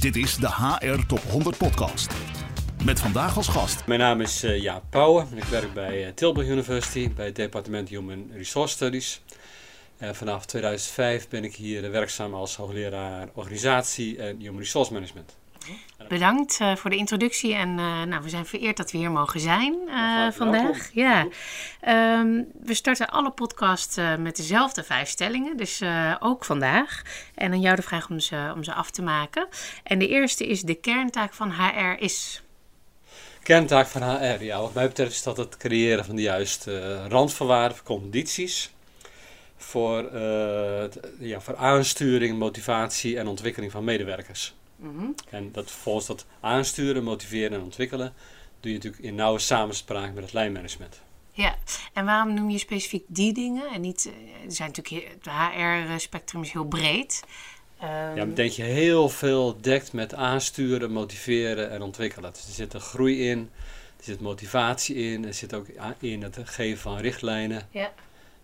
Dit is de HR Top 100 Podcast. Met vandaag als gast. Mijn naam is uh, Jaap Pauwen. Ik werk bij uh, Tilburg University bij het departement Human Resource Studies. Uh, vanaf 2005 ben ik hier werkzaam als hoogleraar organisatie en Human Resource Management. Bedankt uh, voor de introductie en uh, nou, we zijn vereerd dat we hier mogen zijn uh, vandaag. Ja. Um, we starten alle podcasts met dezelfde vijf stellingen, dus ook vandaag. En aan jou de vraag om ze, om ze af te maken. En de eerste is de kerntaak van HR is... Kerntaak van HR, ja, wat mij betreft is dat het creëren van de juiste randvoorwaarden, condities voor, ja, voor aansturing, motivatie en ontwikkeling van medewerkers. Mm-hmm. En dat volgens dat aansturen, motiveren en ontwikkelen doe je natuurlijk in nauwe samenspraak met het lijnmanagement. Ja, en waarom noem je specifiek die dingen en niet, eh, er zijn natuurlijk, het HR-spectrum is heel breed. Um, ja, denk je heel veel dekt met aansturen, motiveren en ontwikkelen. Dus er zit een groei in, er zit motivatie in, er zit ook in het geven van richtlijnen. Ja.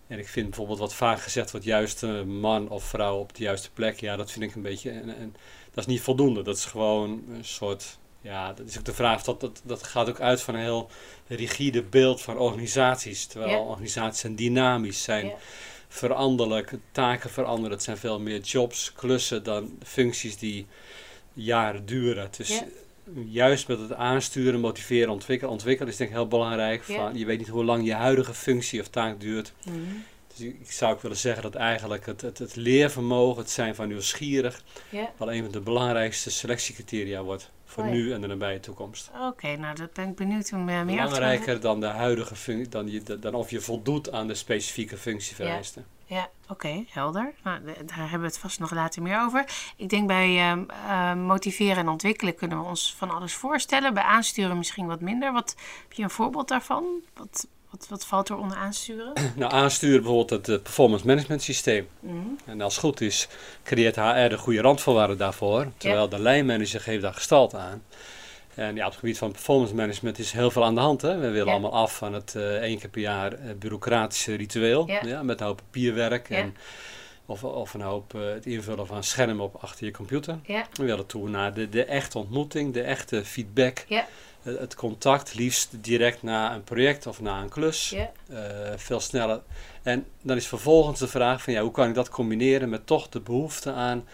En ik vind bijvoorbeeld wat vaak gezegd wordt, juiste man of vrouw op de juiste plek. Ja, dat vind ik een beetje, een, een, dat is niet voldoende. Dat is gewoon een soort, ja, dat is ook de vraag, dat, dat, dat gaat ook uit van een heel rigide beeld van organisaties. Terwijl organisaties zijn dynamisch, zijn veranderlijk, taken veranderen. Het zijn veel meer jobs, klussen dan functies die jaren duren. Dus juist met het aansturen, motiveren, ontwikkelen. Ontwikkelen is denk ik heel belangrijk. Van, je weet niet hoe lang je huidige functie of taak duurt. Mhm. Dus ik zou ook willen zeggen dat eigenlijk het, het, het leervermogen, het zijn van nieuwsgierig, wel een van de belangrijkste selectiecriteria wordt voor oh nu en de nabije toekomst. Oké, nou dat ben ik benieuwd om meer Belangrijker dan de huidige functie, dan, je, dan of je voldoet aan de specifieke functievereisten. Ja, oké, helder. Nou, daar hebben we het vast nog later meer over. Ik denk bij uh, motiveren en ontwikkelen kunnen we ons van alles voorstellen. Bij aansturen misschien wat minder. Wat, heb je een voorbeeld daarvan? Wat, wat, wat valt er onder aansturen? Nou, aansturen bijvoorbeeld het performance management systeem. Mm En als het goed is, creëert HR de goede randvoorwaarden daarvoor. Terwijl de lijnmanager geeft daar gestalte aan. En ja, op het gebied van performance management is heel veel aan de hand. Hè? We willen allemaal af van het uh, één keer per jaar uh, bureaucratische ritueel. Ja. met een hoop papierwerk. En, of, of een hoop uh, het invullen van schermen op achter je computer. We willen toe naar de, de echte ontmoeting, de echte feedback. Het contact, liefst direct na een project of na een klus. veel sneller. En dan is vervolgens de vraag van ja, hoe kan ik dat combineren met toch de behoefte aan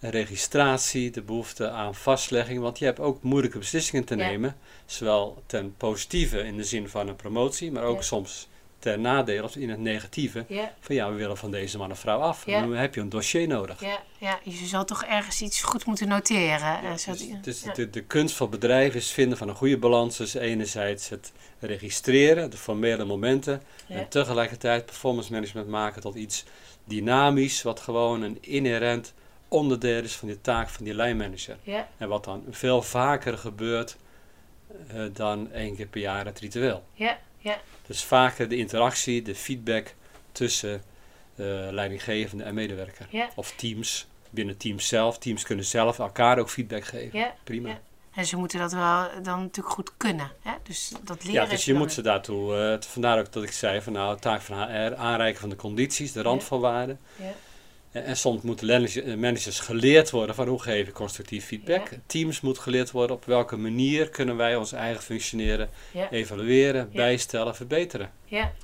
registratie, de behoefte aan vastlegging. Want je hebt ook moeilijke beslissingen te nemen. Zowel ten positieve in de zin van een promotie, maar ook soms ten nadele of in het negatieve. Van ja, we willen van deze man of vrouw af. Dan heb je een dossier nodig. Ja, ja. je zal toch ergens iets goed moeten noteren. dus, dus de, de kunst van bedrijven is vinden van een goede balans tussen enerzijds het registreren, de formele momenten, en tegelijkertijd performance management maken tot iets dynamisch, wat gewoon een inherent onderdeel is van de taak van die lijnmanager. Ja. En wat dan veel vaker gebeurt uh, dan één keer per jaar het ritueel. Ja, ja. Dus vaker de interactie, de feedback tussen uh, leidinggevende en medewerker. Ja. Of teams, binnen teams zelf. Teams kunnen zelf elkaar ook feedback geven. Ja. Prima. Ja. En ze moeten dat wel dan natuurlijk goed kunnen. Hè? Dus dat leren. Ja, dus je moet ze daartoe. Uh, vandaar ook dat ik zei van nou, taak van HR, aanreiken van de condities, de randvoorwaarden. Ja. En soms moeten eh, managers geleerd worden van hoe geven constructief feedback. Teams moeten geleerd worden op welke manier kunnen wij ons eigen functioneren evalueren, bijstellen, verbeteren.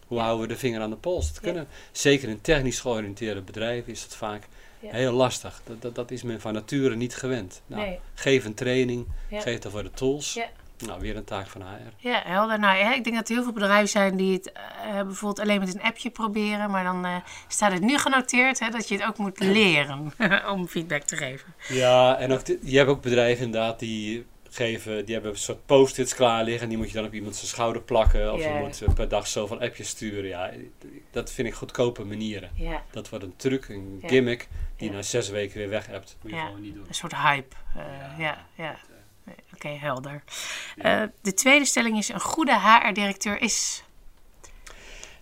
Hoe houden we de vinger aan de pols? Dat kunnen, Zeker in technisch georiënteerde bedrijven is dat vaak heel lastig. Dat, dat, dat, is men van nature niet gewend. Nou, Geef een training, geef ervoor de tools. Nou, weer een taak van HR. Ja, helder. Nou, ja, ik denk dat er heel veel bedrijven zijn die het uh, bijvoorbeeld alleen met een appje proberen. Maar dan uh, staat het nu genoteerd hè, dat je het ook moet leren om feedback te geven. Ja, en ook je hebt ook bedrijven inderdaad die geven, die hebben een soort post-its klaar liggen. En die moet je dan op iemand zijn schouder plakken. Of je moet eh, per dag zoveel appjes sturen. Ja, dat vind ik goedkope manieren. Yeah. Dat wordt een truc, een gimmick, die na zes weken weer weg hebt. Moet je gewoon niet doen. Een soort hype. ja. ja. Oké, helder. Uh, de tweede stelling is: een goede HR-directeur is.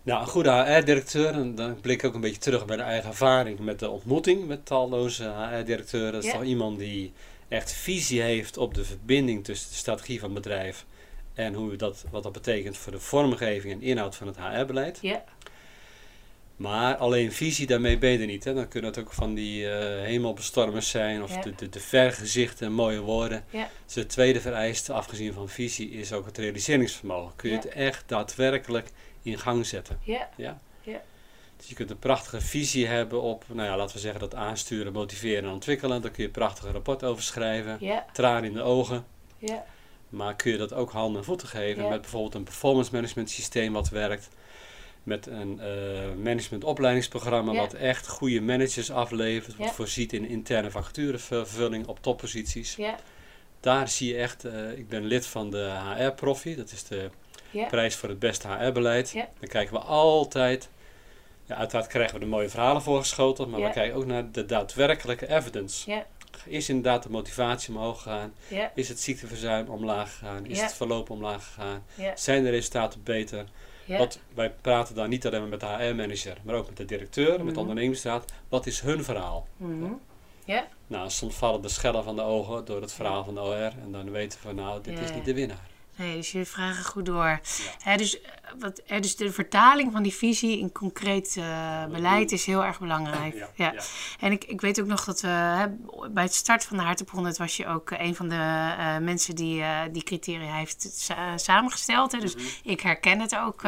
Nou, een goede HR-directeur, en dan blik ik ook een beetje terug bij de eigen ervaring met de ontmoeting met talloze HR-directeuren. Dat is toch iemand die echt visie heeft op de verbinding tussen de strategie van het bedrijf en hoe dat, wat dat betekent voor de vormgeving en inhoud van het HR-beleid. Ja. Maar alleen visie, daarmee ben je er niet. Hè? Dan kunnen het ook van die uh, hemelbestormers zijn of de, de, de vergezichten, mooie woorden. Ja. Dus de tweede vereiste, afgezien van visie, is ook het realiseringsvermogen. Kun je het echt daadwerkelijk in gang zetten. Ja. Ja? Dus je kunt een prachtige visie hebben op, nou ja, laten we zeggen dat aansturen, motiveren en ontwikkelen. Daar kun je een prachtige rapport over schrijven. Ja. Tranen in de ogen. Ja. Maar kun je dat ook handen en voeten geven met bijvoorbeeld een performance management systeem wat werkt met een uh, managementopleidingsprogramma wat echt goede managers aflevert, wat voorziet in interne vacaturevervulling op topposities. Ja. Daar zie je echt, uh, ik ben lid van de HR-profi, dat is de prijs voor het beste HR-beleid. Dan kijken we altijd, ja, uiteraard krijgen we de mooie verhalen voorgeschoteld, maar we kijken ook naar de daadwerkelijke evidence. Is inderdaad de motivatie omhoog gegaan? Is het ziekteverzuim omlaag gegaan? Is het verloop omlaag gegaan? Zijn de resultaten beter? Wat, wij praten dan niet alleen met de HR-manager, maar ook met de directeur, met de mhm. ondernemingsraad. Wat is hun verhaal? Mm ja. Nou, soms vallen de schellen van de ogen door het verhaal van de OR. En dan weten we nou, dit is niet de winnaar. Nee, dus je vragen goed door. Ja. dus, wat, dus de vertaling van die visie in concreet uh, beleid is heel erg belangrijk. Ja, ja. En ik, ik weet ook nog dat we bij het start van de Hartenbron, was je ook een van de uh, mensen die die criteria heeft samengesteld. Hè. Dus mm -hmm. ik herken het ook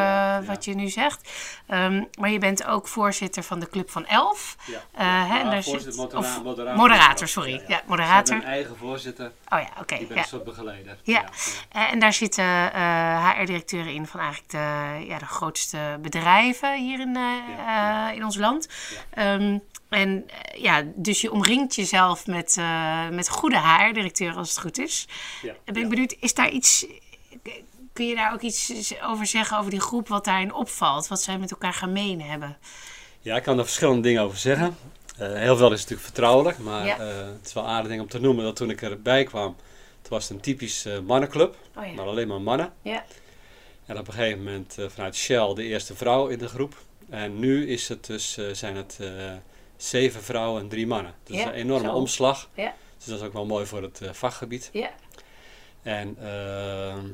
wat je nu zegt. Um, maar je bent ook voorzitter van de Club van Elf. Ja, hè, en daar zit, modera moderator, moderator. sorry. Ja, moderator. Mijn eigen voorzitter. Oh ja, oké. Okay, ik ben een soort begeleider. Ja. en daar zitten HR-directeuren in van eigenlijk de, ja, de grootste bedrijven hier in, uh, in ons land. Um, en ja, dus je omringt jezelf met, uh, met goede HR-directeuren als het goed is. Ja, en ben ik benieuwd, is daar iets, kun je daar ook iets over zeggen over die groep, wat daarin opvalt, wat zij met elkaar gemeen hebben? Ja, ik kan er verschillende dingen over zeggen. heel veel is natuurlijk vertrouwelijk, maar het is wel aardig ding om te noemen dat toen ik erbij kwam, het was een typisch mannenclub, oh, maar alleen maar mannen. Ja. En op een gegeven moment uh, vanuit Shell de eerste vrouw in de groep. En nu is het dus, uh, zijn het zeven vrouwen en drie mannen. Dus ja, een enorme omslag. Ja. Dus dat is ook wel mooi voor het vakgebied. Ja. En ehm,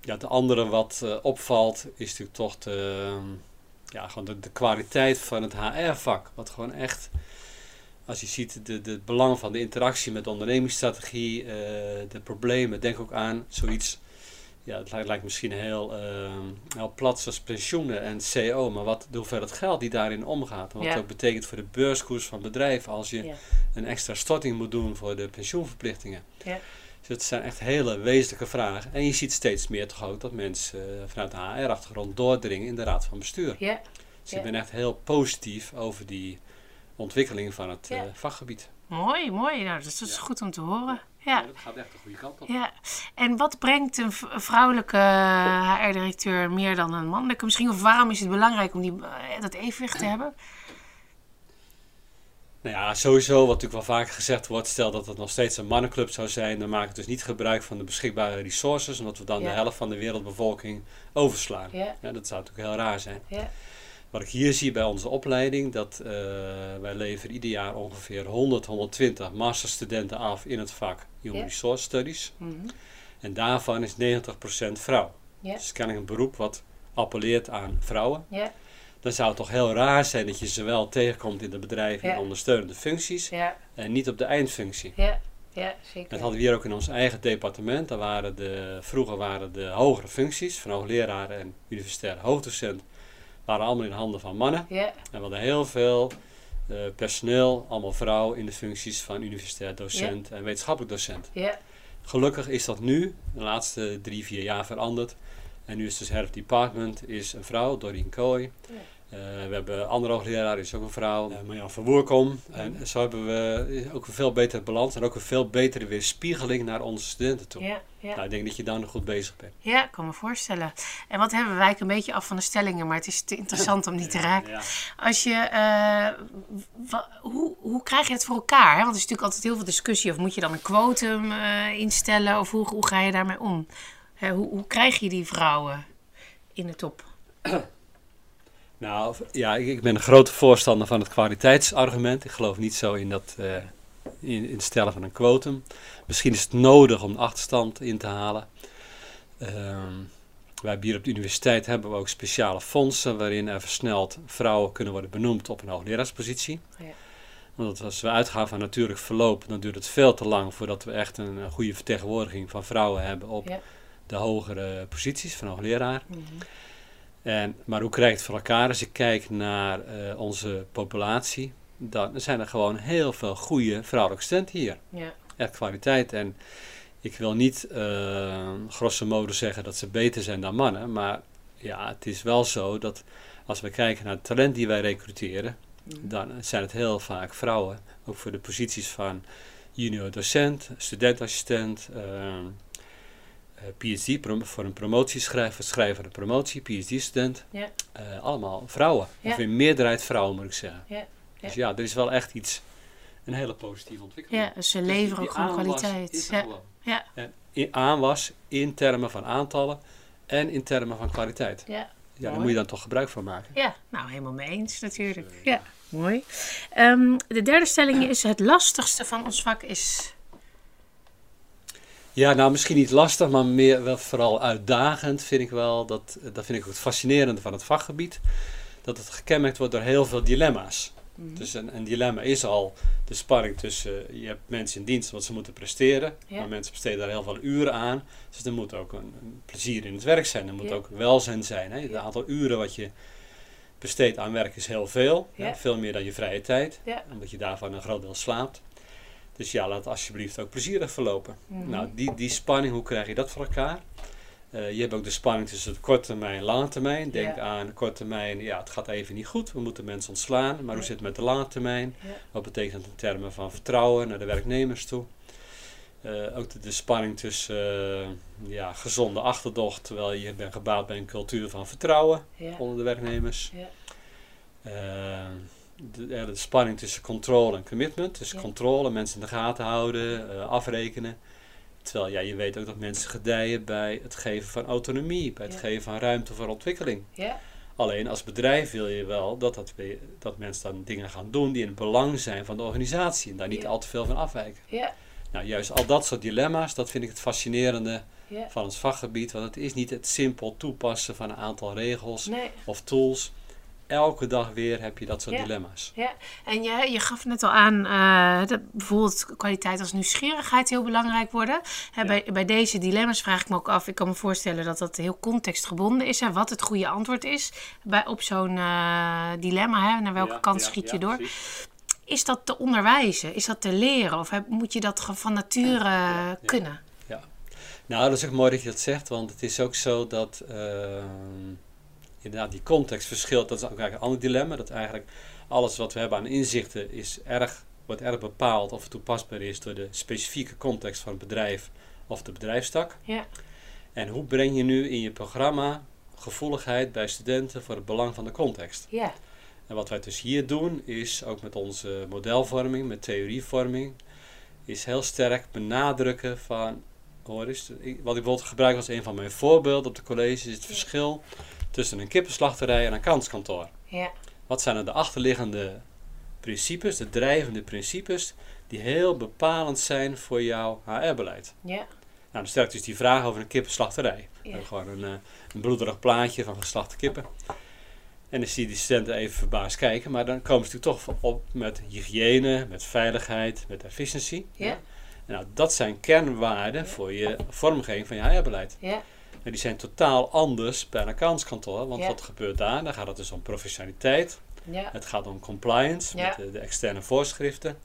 ja, het andere wat opvalt is natuurlijk toch de, ja, gewoon de, de kwaliteit van het HR-vak. Wat gewoon echt als je ziet de, de, het belang van de interactie met de ondernemingsstrategie, uh, de problemen, denk ook aan zoiets. Ja, het lijkt, misschien heel, uh, heel plat zoals pensioenen en CO, maar wat, de hoeveelheid geld die daarin omgaat. En wat ja. ook betekent voor de beurskoers van bedrijven als je een extra storting moet doen voor de pensioenverplichtingen. Ja. Dus het zijn echt hele wezenlijke vragen. En je ziet steeds meer toch ook dat mensen uh, vanuit de HR-achtergrond doordringen in de raad van bestuur. Ja. Dus ik ben echt heel positief over die ontwikkeling van het uh, vakgebied. Mooi, mooi. Nou, dat is goed om te horen. Ja. dat gaat echt de goede kant op. Ja. En wat brengt een vrouwelijke HR-directeur meer dan een mannelijke? Misschien of waarom is het belangrijk om die, uh, dat evenwicht te hebben? Nou ja, sowieso, wat natuurlijk wel vaker gezegd wordt, stel dat het nog steeds een mannenclub zou zijn, dan maak ik dus niet gebruik van de beschikbare resources, omdat we dan de helft van de wereldbevolking overslaan. Ja. ja. dat zou natuurlijk heel raar zijn. Ja. Wat ik hier zie bij onze opleiding, dat uh, wij leveren ieder jaar ongeveer 100, 120 masterstudenten af in het vak Human Resource Studies. Mhm. En daarvan is 90% vrouw. Yeah. Dus kennelijk een beroep wat appelleert aan vrouwen. Dan zou het toch heel raar zijn dat je ze wel tegenkomt in de bedrijven in ondersteunende functies en niet op de eindfunctie. Ja, zeker. Dat hadden we hier ook in ons eigen departement. Daar waren de, vroeger waren de hogere functies van hoogleraar en universitair hoofddocent waren allemaal in handen van mannen. En we hadden heel veel uh, personeel, allemaal vrouwen in de functies van universitair docent en wetenschappelijk docent. Gelukkig is dat nu, de laatste drie, vier jaar veranderd. En nu is dus head of department is een vrouw, Doreen Kooi. Uh, we hebben andere hoogleraar, is ook een vrouw, uh, Marjan van Woerkom. En zo hebben we ook een veel betere balans en ook een veel betere weerspiegeling naar onze studenten toe. Ja, ja. Nou, ik denk dat je daar nog goed bezig bent. Ja, ik kan me voorstellen. En wat hebben wij een beetje af van de stellingen, maar het is te interessant om niet te raken. Als je, uh, hoe, hoe krijg je het voor elkaar? Hè? Want er is natuurlijk altijd heel veel discussie. Of moet je dan een quotum instellen? Of hoe, hoe ga je daarmee om? hoe, hoe krijg je die vrouwen in de top? Nou, ja, ik, ik, ben een grote voorstander van het kwaliteitsargument. Ik geloof niet zo in, dat, uh, in, in het stellen van een quotum. Misschien is het nodig om de achterstand in te halen. Um, Wij hier op de universiteit hebben we ook speciale fondsen waarin er versneld vrouwen kunnen worden benoemd op een hoogleraarspositie. Ja. Want als we uitgaan van natuurlijk verloop, dan duurt het veel te lang voordat we echt een, goede vertegenwoordiging van vrouwen hebben op de hogere posities van hoogleraar. Mm en, maar hoe krijg je het voor elkaar? Als ik kijk naar uh, onze populatie, dan zijn er gewoon heel veel goede vrouwelijke studenten hier. Ja. Echt kwaliteit. En ik wil niet uh, grosso modo zeggen dat ze beter zijn dan mannen, maar ja, het is wel zo dat als we kijken naar het talent die wij recruteren, mhm. dan zijn het heel vaak vrouwen. Ook voor de posities van junior docent, studentassistent, uh, PhD voor een promotieschrijver, schrijver een promotie, PhD-student. Ja. Uh, allemaal vrouwen. Of in meerderheid vrouwen moet ik zeggen. Ja. Dus ja, er is wel echt iets, een hele positieve ontwikkeling. Ja, ze dus leveren ook gewoon kwaliteit. Ja. ja. En in, aanwas in termen van aantallen en in termen van kwaliteit. Ja. Ja, daar moet je dan toch gebruik van maken. Ja, nou helemaal mee eens natuurlijk. Ja, mooi. Um, de derde stelling is: het lastigste van ons vak is. Ja, nou misschien niet lastig, maar meer wel vooral uitdagend vind ik wel. Dat, dat vind ik ook het fascinerende van het vakgebied. Dat het gekenmerkt wordt door heel veel dilemma's. Mhm. Dus een, een, dilemma is al de spanning tussen, je hebt mensen in dienst wat ze moeten presteren, maar mensen besteden daar heel veel uren aan. Dus er moet ook een, plezier in het werk zijn, er moet ook welzijn zijn. Hè? Het aantal uren wat je besteedt aan werk is heel veel, veel meer dan je vrije tijd, omdat je daarvan een groot deel slaapt. Dus ja, laat alsjeblieft ook plezierig verlopen. Mhm. Nou, die, die spanning, hoe krijg je dat voor elkaar? Uh, je hebt ook de spanning tussen de korte termijn en lange termijn. Denk aan de korte termijn, ja, het gaat even niet goed. We moeten mensen ontslaan. Maar hoe zit het met de lange termijn? Wat betekent het in termen van vertrouwen naar de werknemers toe? Uh, ook de, de, spanning tussen uh, ja, gezonde achterdocht, terwijl je bent gebouwd bij een cultuur van vertrouwen onder de werknemers. De, de, spanning tussen controle en commitment. Dus controle, mensen in de gaten houden, afrekenen. Terwijl ja, je weet ook dat mensen gedijen bij het geven van autonomie, bij het geven van ruimte voor ontwikkeling. Ja. Alleen als bedrijf wil je wel dat, dat, dat mensen dan dingen gaan doen die in het belang zijn van de organisatie en daar niet al te veel van afwijken. Ja. Nou, juist al dat soort dilemma's, dat vind ik het fascinerende van ons vakgebied. Want het is niet het simpel toepassen van een aantal regels of tools elke dag weer heb je dat soort dilemma's. Ja, en je, je gaf net al aan uh, dat bijvoorbeeld kwaliteit als nieuwsgierigheid heel belangrijk worden. bij, bij deze dilemma's vraag ik me ook af, ik kan me voorstellen dat dat heel contextgebonden is. en wat het goede antwoord is bij, op zo'n uh, dilemma. Hè, naar welke kant schiet je door? Is dat te onderwijzen? Is dat te leren? Of moet je dat van nature kunnen? Ja, nou dat is ook mooi dat je dat zegt, want het is ook zo dat... Ehm, inderdaad die context verschilt. Dat is ook eigenlijk een ander dilemma. Dat eigenlijk alles wat we hebben aan inzichten is erg, wordt erg bepaald of het toepasbaar is door de specifieke context van het bedrijf of de bedrijfstak. Ja. En hoe breng je nu in je programma gevoeligheid bij studenten voor het belang van de context? Ja. En wat wij dus hier doen is ook met onze modelvorming, met theorievorming, is heel sterk benadrukken van, hoor eens, wat ik bijvoorbeeld gebruik als een van mijn voorbeelden op de college is het verschil tussen een kippenslachterij en een kanskantoor. Ja. Wat zijn er de achterliggende principes, de drijvende principes, die heel bepalend zijn voor jouw HR-beleid? Ja. Nou, dan stel ik dus die vraag over een kippenslachterij. Ja. Gewoon een, uh, een bloederig plaatje van geslachte kippen. En dan zie je die studenten even verbaasd kijken, maar dan komen ze natuurlijk toch op met hygiëne, met veiligheid, met efficiëntie. Ja. nou, dat zijn kernwaarden voor je vormgeving van je HR-beleid. Ja die zijn totaal anders bij een accountskantoor. Want wat gebeurt daar? Dan gaat het dus om professionaliteit. Ja. Het gaat om compliance met de, de, externe voorschriften.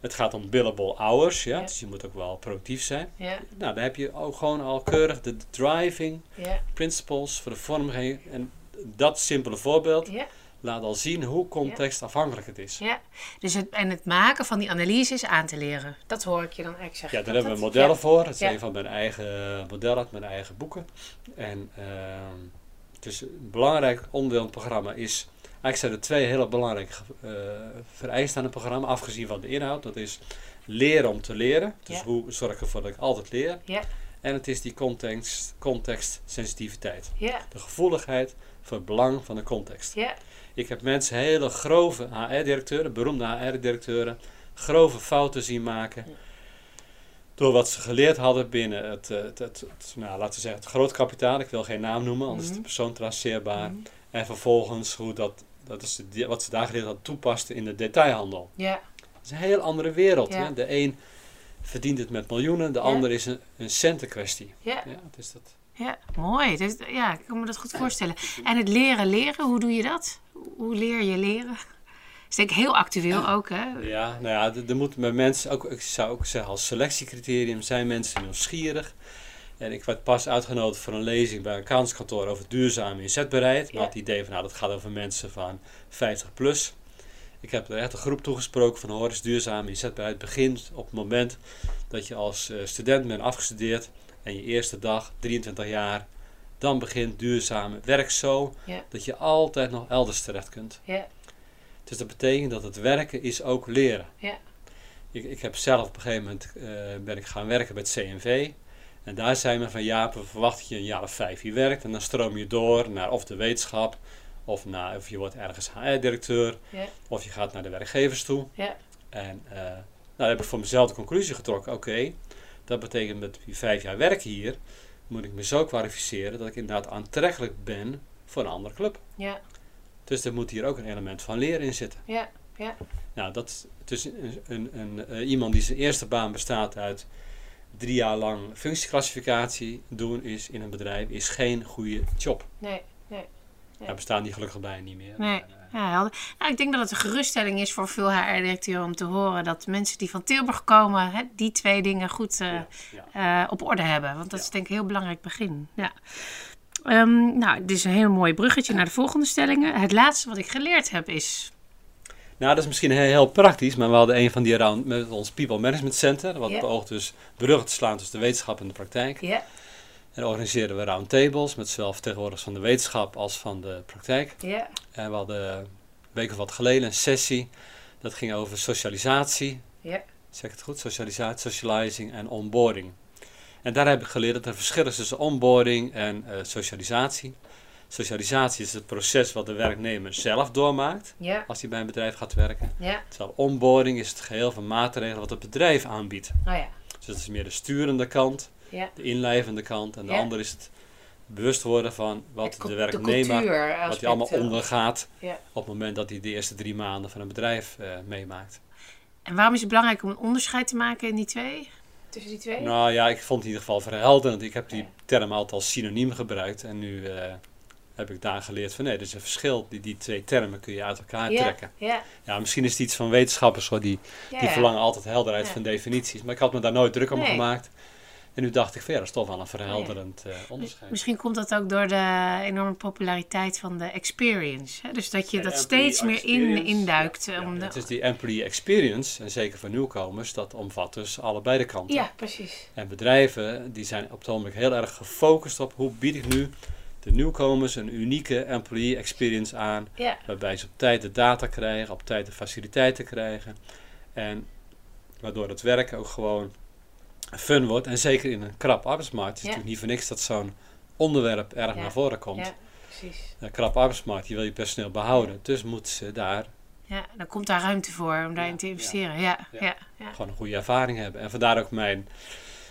Het gaat om billable hours. Ja? Dus je moet ook wel productief zijn. Nou, dan heb je ook gewoon al keurig de driving principles voor de vormgeving. En dat simpele voorbeeld laat al zien hoe contextafhankelijk het is. Ja, dus het, en het maken van die analyse is aan te leren. Dat hoor ik je dan eigenlijk zeggen. Ja, daar hebben we modellen voor. Het een van mijn eigen modellen mijn eigen boeken. En uh, dus een belangrijk onderdeel van het programma is... Eigenlijk zijn er twee hele belangrijke uh, vereisten aan het programma, afgezien van de inhoud. Dat is leren om te leren. Dus hoe zorg ik ervoor dat ik altijd leer. Ja. En het is die context, contextsensitiviteit. Ja. De gevoeligheid voor het belang van de context. Ja. Ik heb mensen, hele grove HR-directeuren, beroemde HR-directeuren, grove fouten zien maken. door wat ze geleerd hadden binnen het, het, het, nou, laten we zeggen, het groot kapitaal. Ik wil geen naam noemen, anders is de mhm. persoon traceerbaar. Mhm. En vervolgens hoe dat, dat is de, wat ze daar geleerd hadden, toepasten in de detailhandel. Ja. Dat is een heel andere wereld. Hè? De een verdient het met miljoenen, de ander is een, een centenkwestie. Ja. ja is dat. Ja, mooi. Dus, ja, ik kan me dat goed voorstellen. En het leren leren, hoe doe je dat? Hoe leer je leren? is denk ik heel actueel ook, hè? Ja, nou ja, er moet met mensen, ook, ik zou ook zeggen als selectiecriterium, zijn mensen nieuwsgierig. En ik werd pas uitgenodigd voor een lezing bij een kantskantoor over duurzaam inzetbaarheid. Maar het idee van, nou, dat gaat over mensen van 50 plus. Ik heb er echt een groep toegesproken van, hoor, is duurzaam inzetbaarheid begint op het moment dat je als eh, student bent afgestudeerd en je eerste dag, 23 jaar, dan begint duurzame werk zo dat je altijd nog elders terecht kunt. Ja. Dus dat betekent dat het werken is ook leren. Ja. Ik, ik heb zelf op een gegeven moment uh, ben ik gaan werken bij het CNV. En daar zei men van ja, we verwachten je een jaar of vijf hier werkt. En dan stroom je door naar of de wetenschap, of, naar, of je wordt ergens HR-directeur, ja. of je gaat naar de werkgevers toe. Ja. En uh, nou, dan heb ik voor mezelf de conclusie getrokken. Oké, dat betekent met die vijf jaar werken hier, moet ik me zo kwalificeren dat ik inderdaad aantrekkelijk ben voor een andere club. Ja. Dus er moet hier ook een element van leren in zitten. Ja, ja. Nou, dat dus een, een, een, uh, iemand die zijn eerste baan bestaat uit drie jaar lang functieclassificatie doen is in een bedrijf, is geen goede job. Nee, nee. nee. Daar bestaan die gelukkig bij niet meer. Nee. Ja, nou, ik denk dat het een geruststelling is voor veel HR-directeuren om te horen dat mensen die van Tilburg komen, hè, die twee dingen goed uh, uh, op orde hebben. Want dat is denk ik een heel belangrijk begin. Ja. Um, nou, dit is een heel mooi bruggetje naar de volgende stellingen. Het laatste wat ik geleerd heb is. Nou, dat is misschien heel, heel praktisch, maar we hadden een van die round met ons People Management Center, wat yeah. beoogt dus bruggen te slaan tussen de wetenschap en de praktijk. Ja. En organiseerden we roundtables met zowel vertegenwoordigers van de wetenschap als van de praktijk. Ja. En we hadden een week of wat geleden een sessie, dat ging over socialisatie. Ja. Zeg ik het goed? Socialisatie, socializing en onboarding. En daar heb ik geleerd dat er verschil is tussen onboarding en uh, socialisatie. Socialisatie is het proces wat de werknemer zelf doormaakt als hij bij een bedrijf gaat werken. Ja. Terwijl onboarding is het geheel van maatregelen wat het bedrijf aanbiedt. Oh ja. Dus dat is meer de sturende kant, ja. de inlijvende kant. En de andere is het bewust worden van wat de werknemer, wat hij allemaal ondergaat op het moment dat hij de eerste drie maanden van een bedrijf uh, meemaakt. En waarom is het belangrijk om een onderscheid te maken in die twee? tussen die twee? Nou ja, ik vond het in ieder geval verhelderend. Ik heb die term altijd als synoniem gebruikt. En nu uh, heb ik daar geleerd van nee, er is een verschil. Die, die twee termen kun je uit elkaar trekken. Ja. ja, misschien is het iets van wetenschappers hoor, die, die verlangen altijd helderheid van definities. Maar ik had me daar nooit druk om gemaakt. En nu dacht ik, ja, dat is toch wel een verhelderend uh, onderscheid. Misschien komt dat ook door de enorme populariteit van de experience. Hè? Dus dat je dat steeds meer in, induikt. Ja, om de... Het is die employee experience, en zeker voor nieuwkomers, dat omvat dus allebei de kanten. Ja, precies. En bedrijven die zijn op het ogenblik heel erg gefocust op hoe bied ik nu de nieuwkomers een unieke employee experience aan. Waarbij ze op tijd de data krijgen, op tijd de faciliteiten krijgen. En waardoor het werk ook gewoon fun wordt. En zeker in een krap arbeidsmarkt. Het is natuurlijk niet voor niks dat zo'n onderwerp erg naar voren komt. Ja, precies. Een krap arbeidsmarkt, je wil je personeel behouden. Dus moeten ze daar... Ja, dan komt daar ruimte voor om daarin te investeren. Ja, ja. Gewoon een goede ervaring hebben. En vandaar ook mijn,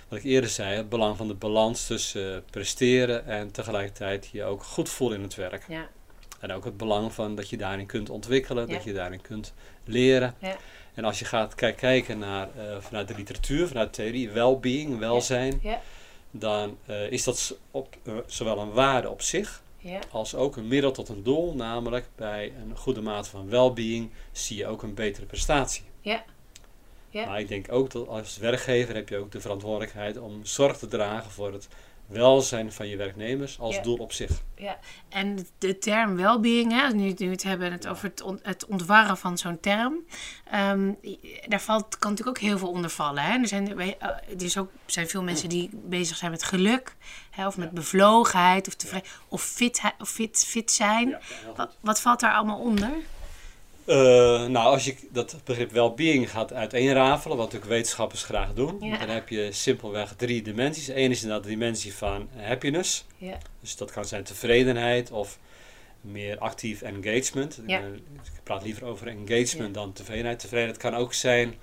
wat ik eerder zei, het belang van de balans tussen uh, presteren en tegelijkertijd je ook goed voelen in het werk. Ja. En ook het belang van dat je daarin kunt ontwikkelen, dat je daarin kunt leren. En als je gaat kijken naar, uh, vanuit de literatuur, vanuit de theorie, well-being, welzijn, ja. dan uh, is dat op, uh, zowel een waarde op zich, ja. als ook een middel tot een doel. Namelijk bij een goede mate van well-being zie je ook een betere prestatie. Ja. Maar ik denk ook dat als werkgever heb je ook de verantwoordelijkheid om zorg te dragen voor het welzijn van je werknemers als doel op zich. Ja, en de term well-being, hè, nu, nu het hebben het over het, het ontwarren van zo'n term, um, daar valt, kan natuurlijk ook heel veel onder vallen. Hè. Er, zijn, uh, er is ook, zijn veel mensen die bezig zijn met geluk, hè, of met bevlogenheid, of, tevreden, of, fit, of fit, fit zijn. wat, wat valt daar allemaal onder? Uh, nou, als je dat begrip well-being gaat uiteenrafelen, wat natuurlijk wetenschappers graag doen, dan heb je simpelweg drie dimensies. Eén is inderdaad de dimensie van happiness. Ja. Dus dat kan zijn tevredenheid of meer actief engagement. Ja. Ik praat liever over engagement dan tevredenheid. Tevredenheid kan ook zijn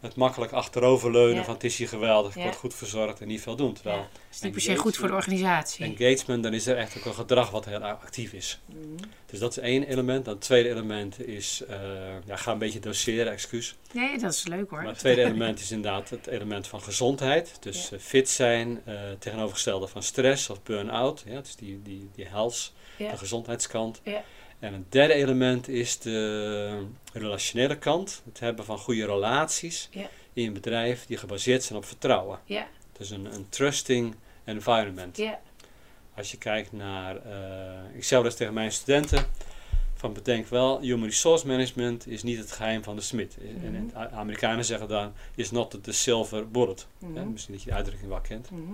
het makkelijk achteroverleunen van het is hier geweldig, ik word goed verzorgd en niet veel doen. Terwijl dat is niet per se goed voor de organisatie. Engagement, dan is er echt ook een gedrag wat heel actief is. Mhm. Dus dat is één element. Dan het tweede element is, uh, ja, ga een beetje doseren, excuus. Nee, dat is leuk hoor. Maar het tweede element is inderdaad het element van gezondheid. Dus uh, fit zijn, uh, tegenovergestelde van stress of burn-out. Ja, dus die, die, die health, de gezondheidskant. Ja. En een derde element is de relationele kant. Het hebben van goede relaties in een bedrijf die gebaseerd zijn op vertrouwen. Ja. Dus een, een trusting environment. Ja. Als je kijkt naar, uh, ik zeg dus tegen mijn studenten, van bedenk wel, human resource management is niet het geheim van de smid. Mm En de Amerikanen zeggen dan, is not the silver bullet. Mhm. misschien dat je de uitdrukking wel kent. Mhm.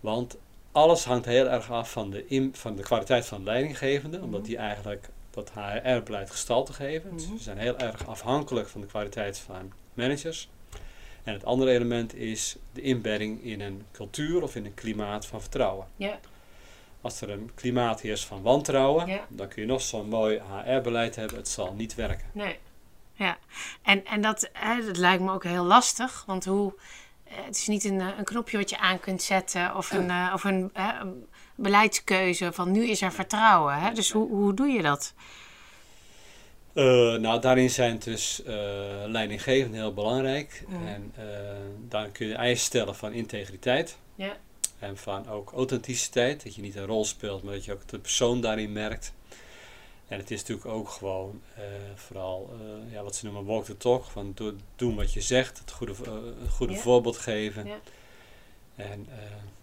Want alles hangt heel erg af van de, van de kwaliteit van de leidinggevende, omdat mhm. die eigenlijk dat HR-beleid gestalte geven. Dus we zijn heel erg afhankelijk van de kwaliteit van managers. En het andere element is de inbedding in een cultuur of in een klimaat van vertrouwen. Ja. Als er een klimaat heerst van wantrouwen, dan kun je nog zo'n mooi HR-beleid hebben, het zal niet werken. Nee. Ja, en, en dat, hè, dat lijkt me ook heel lastig, want hoe, het is niet een, eh, een knopje wat je aan kunt zetten of een, uh, of een, een, beleidskeuze van nu is er vertrouwen. Hè? Dus hoe, hoe doe je dat? Uh, nou, daarin zijn dus leidinggevenden heel belangrijk. Mm. En daar kun je eisen stellen van integriteit. Ja. En van ook authenticiteit. Dat je niet een rol speelt, maar dat je ook de persoon daarin merkt. En het is natuurlijk ook gewoon vooral ja, wat ze noemen walk the talk. Van doen wat je zegt, het goede, het goede voorbeeld geven. Ja. En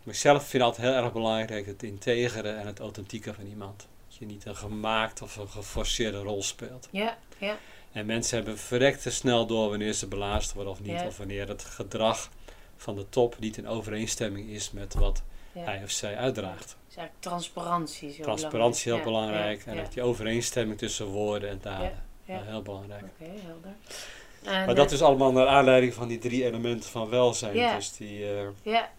ik zelf vind altijd heel erg belangrijk het integere en het authentieke van iemand je niet een gemaakt of een geforceerde rol speelt. Ja, ja. En mensen hebben verrekt te snel door wanneer ze belazerd worden of niet. Of wanneer het gedrag van de top niet in overeenstemming is met wat hij of zij uitdraagt. Dus eigenlijk transparantie zo Transparantie is heel belangrijk. En die overeenstemming tussen woorden en daden. heel belangrijk. Oké, helder. maar dat is allemaal naar aanleiding van die drie elementen van welzijn. Dus die, uh,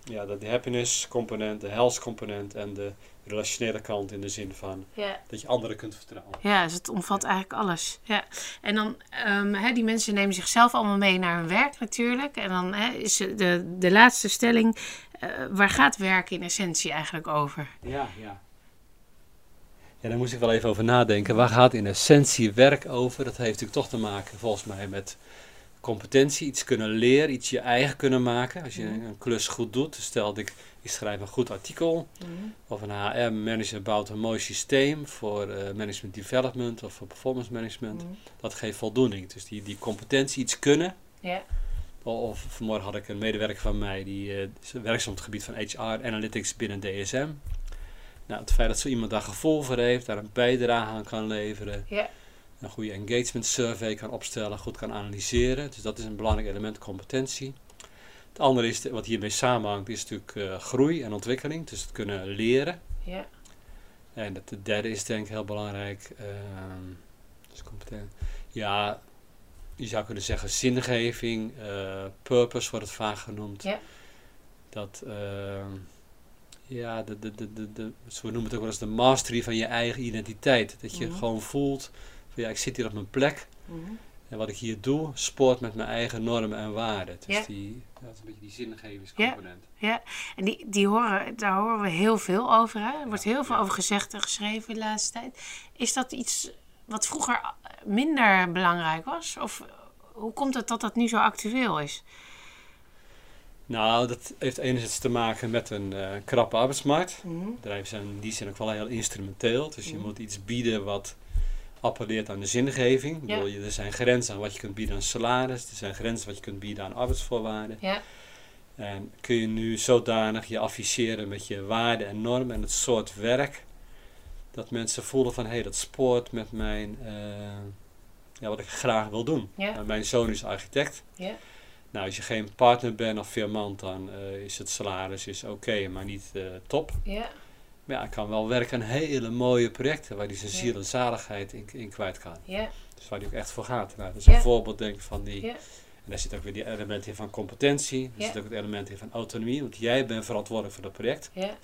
ja. de, de happiness component, de health component en de relationele kant in de zin van dat je anderen kunt vertrouwen. Ja, dus het omvat eigenlijk alles. Ja. En dan, um, die mensen nemen zichzelf allemaal mee naar hun werk natuurlijk. En dan is de, de laatste stelling, uh, waar gaat werk in essentie eigenlijk over? Ja, ja. Ja, daar moest ik wel even over nadenken. Waar gaat in essentie werk over? Dat heeft natuurlijk toch te maken volgens mij met competentie, iets kunnen leren, iets je eigen kunnen maken. Als je mhm. een klus goed doet, stel dat ik ik schrijf een goed artikel. Mhm. Of een HR-manager bouwt een mooi systeem voor uh, management development of voor performance management. Mhm. Dat geeft voldoening. Dus die, die competentie, iets kunnen. Of, vanmorgen had ik een medewerker van mij die uh, werkzaam op het gebied van HR Analytics binnen DSM. Nou, het feit dat zo iemand daar gevoel voor heeft, daar een bijdrage aan kan leveren. Een goede engagement survey kan opstellen, goed kan analyseren. Dus dat is een belangrijk element, competentie. Het andere is, wat hiermee samenhangt, is natuurlijk uh, groei en ontwikkeling. Dus het kunnen leren. Ja. En het derde is denk ik heel belangrijk. Uh, dus competent. Ja, je zou kunnen zeggen zingeving, uh, purpose wordt het vaak genoemd. Ja. Dat, ehm, ja, de, de, de, de, de, we noemen het ook wel eens de mastery van je eigen identiteit. Dat je mhm. gewoon voelt, ja, ik zit hier op mijn plek. Mm en wat ik hier doe, spoort met mijn eigen normen en waarden. Dus ja. die, dat is een beetje die zingevingscomponent. Ja, ja. en die, die horen, daar horen we heel veel over. Hè? Er wordt heel veel over gezegd en geschreven de laatste tijd. Is dat iets wat vroeger minder belangrijk was? Of hoe komt het dat dat nu zo actueel is? Nou, dat heeft enerzijds te maken met een uh, krappe arbeidsmarkt. Mm Bedrijven zijn in die zin ook wel heel instrumenteel. Dus je mhm. moet iets bieden wat appelleert aan de zingeving. Ja. Bedoel, er zijn grenzen aan wat je kunt bieden aan salaris, er zijn grenzen wat je kunt bieden aan arbeidsvoorwaarden. Ja. En kun je nu zodanig je afficheren met je waarden en normen en het soort werk, dat mensen voelen van hé, hey, dat spoort met mijn, uh, ja, wat ik graag wil doen. Ja. Nou, mijn zoon is architect. Ja. Nou, als je geen partner bent of firmant, dan uh, is het salaris is oké, maar niet uh, top. Ja. Maar ja, ik kan wel werken aan hele mooie projecten waar hij zijn ziel en zaligheid in, in kwijt kan. Ja. Dus waar hij ook echt voor gaat. Nou, dat is een voorbeeld denk ik van die... Ja. En daar zit ook weer die element in van competentie. Er zit ook het element in van autonomie, want jij bent verantwoordelijk voor dat project. Ja.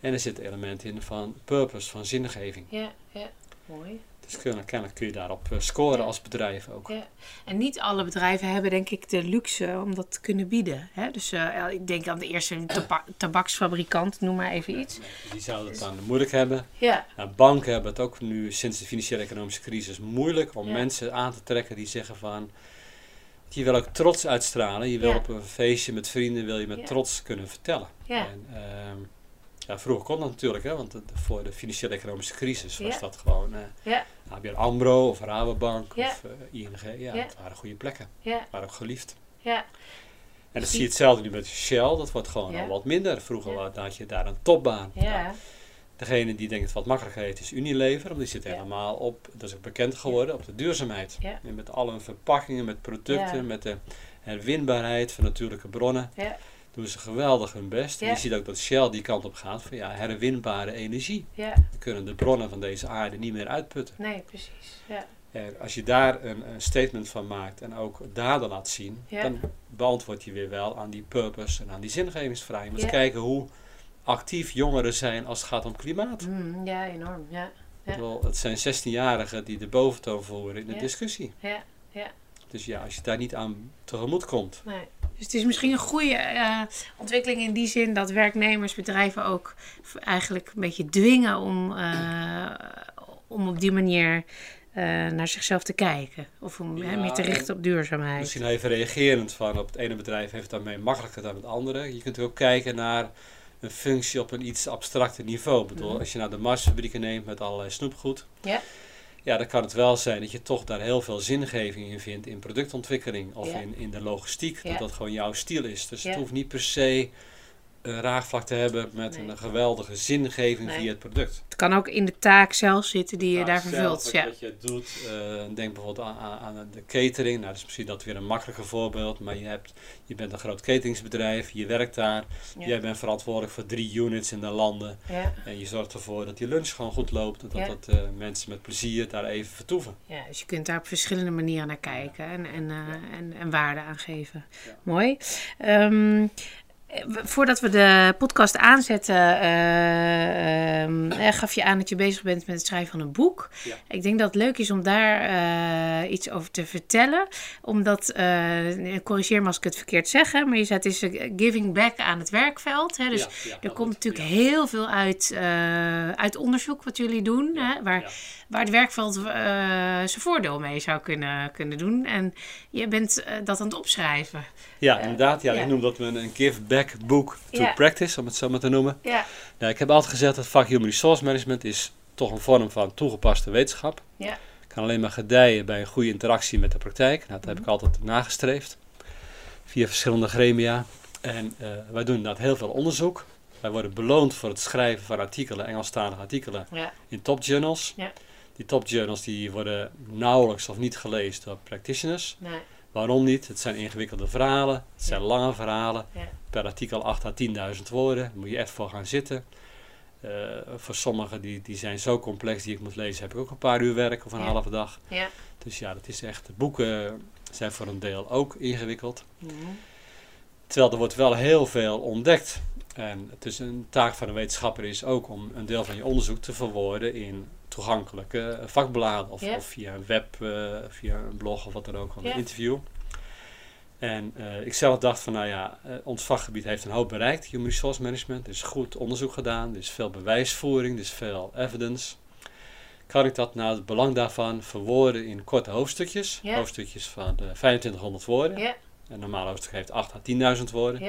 En er zit het element in van purpose, van zingeving. Ja, ja. Mooi. Dus kennelijk kun je daarop eh, scoren als bedrijf ook. Ja. En niet alle bedrijven hebben denk ik de luxe om dat te kunnen bieden. Hè? Dus uh, ik denk aan de eerste tabaksfabrikant, noem maar even iets. die zouden het dan moeilijk hebben. Ja. Nou, banken hebben het ook nu sinds de financiële economische crisis moeilijk om mensen aan te trekken die zeggen van... Je wil ook trots uitstralen. Je wil op een feestje met vrienden wil je met trots kunnen vertellen. Ja. En, uh, ja, vroeger kon dat natuurlijk, hè, want voor de financiële economische crisis was dat gewoon uh, ja. ABN AMRO of Rabobank of uh, ING. Ja, het waren goede plekken. Ja. Het waren ook geliefd. Ja. En dan zie je hetzelfde nu met Shell, dat wordt gewoon al wat minder. Vroeger had je daar een topbaan. Ja. degene die denkt het wat makkelijker heeft is Unilever, want die zit helemaal op, dat is ook bekend geworden, op de duurzaamheid. En met alle verpakkingen, met producten, met de herwinbaarheid van natuurlijke bronnen doen ze geweldig hun best. je ziet ook dat Shell die kant op gaat van ja, herwinbare energie. Ja. We kunnen de bronnen van deze aarde niet meer uitputten. Nee, precies. Ja. En als je daar een, een, statement van maakt en ook daden laat zien, dan beantwoord je weer wel aan die purpose en aan die zingevingsvraag. Je moet kijken hoe actief jongeren zijn als het gaat om klimaat. Mm, ja, enorm. Ja. Wel, het zijn 16-jarigen die de boventoon voeren in de discussie. Ja. Ja. Dus ja, als je daar niet aan tegemoet komt. Nee. Dus het is misschien een goede uh, ontwikkeling in die zin dat werknemers, bedrijven ook eigenlijk een beetje dwingen om, uh, om op die manier uh, naar zichzelf te kijken. Of om ja, meer te richten op duurzaamheid. Misschien even reagerend van op het ene bedrijf heeft het daarmee makkelijker dan het andere. Je kunt ook kijken naar een functie op een iets abstracter niveau. Ik bedoel, mm. als je naar de Marsfabrieken neemt met allerlei snoepgoed. Ja ja, dan kan het wel zijn dat je toch daar heel veel zingeving in vindt in productontwikkeling of in, in de logistiek. Dat dat gewoon jouw stijl is. Dus het hoeft niet per se een raagvlak te hebben met een geweldige zingeving via het product. Het kan ook in de taak zelf zitten die je daar vervult. Wat, ja. wat je doet, uh, denk bijvoorbeeld aan, aan, de catering. Nou, dat is misschien dat weer een makkelijker voorbeeld. Maar je, hebt, je bent een groot cateringsbedrijf, je werkt daar. Jij bent verantwoordelijk voor drie units in de landen. En je zorgt ervoor dat die lunch gewoon goed loopt. En dat, dat uh, mensen met plezier daar even vertoeven. Ja, dus je kunt daar op verschillende manieren naar kijken en, en, uh, en, en waarde aan geven. Mooi. Um, Voordat we de podcast aanzetten, uh, gaf je aan dat je bezig bent met het schrijven van een boek. Ik denk dat het leuk is om daar uh, iets over te vertellen. Omdat, corrigeer me als ik het verkeerd zeg, hè, maar je zei het is giving back aan het werkveld. Hè, dus ja, ja, er komt natuurlijk heel veel uit, uit onderzoek wat jullie doen. Hè, waar, waar het werkveld zijn voordeel mee zou kunnen, kunnen doen. En je bent dat aan het opschrijven. Ja, inderdaad. Ja, Ik noem dat een give back book to practice, om het zo maar te noemen. Nou, ik heb altijd gezegd dat vak Human Resource Management is toch een vorm van toegepaste wetenschap. Ja. Kan alleen maar gedijen bij een goede interactie met de praktijk. Nou, dat heb ik altijd nagestreefd. Via verschillende gremia. En uh, wij doen inderdaad heel veel onderzoek. Wij worden beloond voor het schrijven van artikelen, Engelstalige artikelen, in topjournals. Die topjournals die worden nauwelijks of niet gelezen door practitioners. Nee. Waarom niet? Het zijn ingewikkelde verhalen, het zijn lange verhalen. Ja. Per artikel 8 à 10.000 woorden, daar moet je echt voor gaan zitten. Uh, voor sommigen die, die zijn zo complex die ik moet lezen, heb ik ook een paar uur werk of een ja. halve dag. Ja. Dus ja, dat is echt. Boeken zijn voor een deel ook ingewikkeld. Mm. Terwijl er wordt wel heel veel ontdekt. En het is een taak van een wetenschapper is ook om een deel van je onderzoek te verwoorden in toegankelijke vakbladen of, via een web, uh, via een blog of wat dan ook, of een interview. En uh, ik zelf dacht van, nou ja, uh, ons vakgebied heeft een hoop bereikt, Human Resource Management. Er is goed onderzoek gedaan, er is veel bewijsvoering, er is veel evidence. Kan ik dat nou het belang daarvan verwoorden in korte hoofdstukjes? Hoofdstukjes van uh, 2500 woorden. Een normaal hoofdstuk heeft 8 à 10.000 woorden.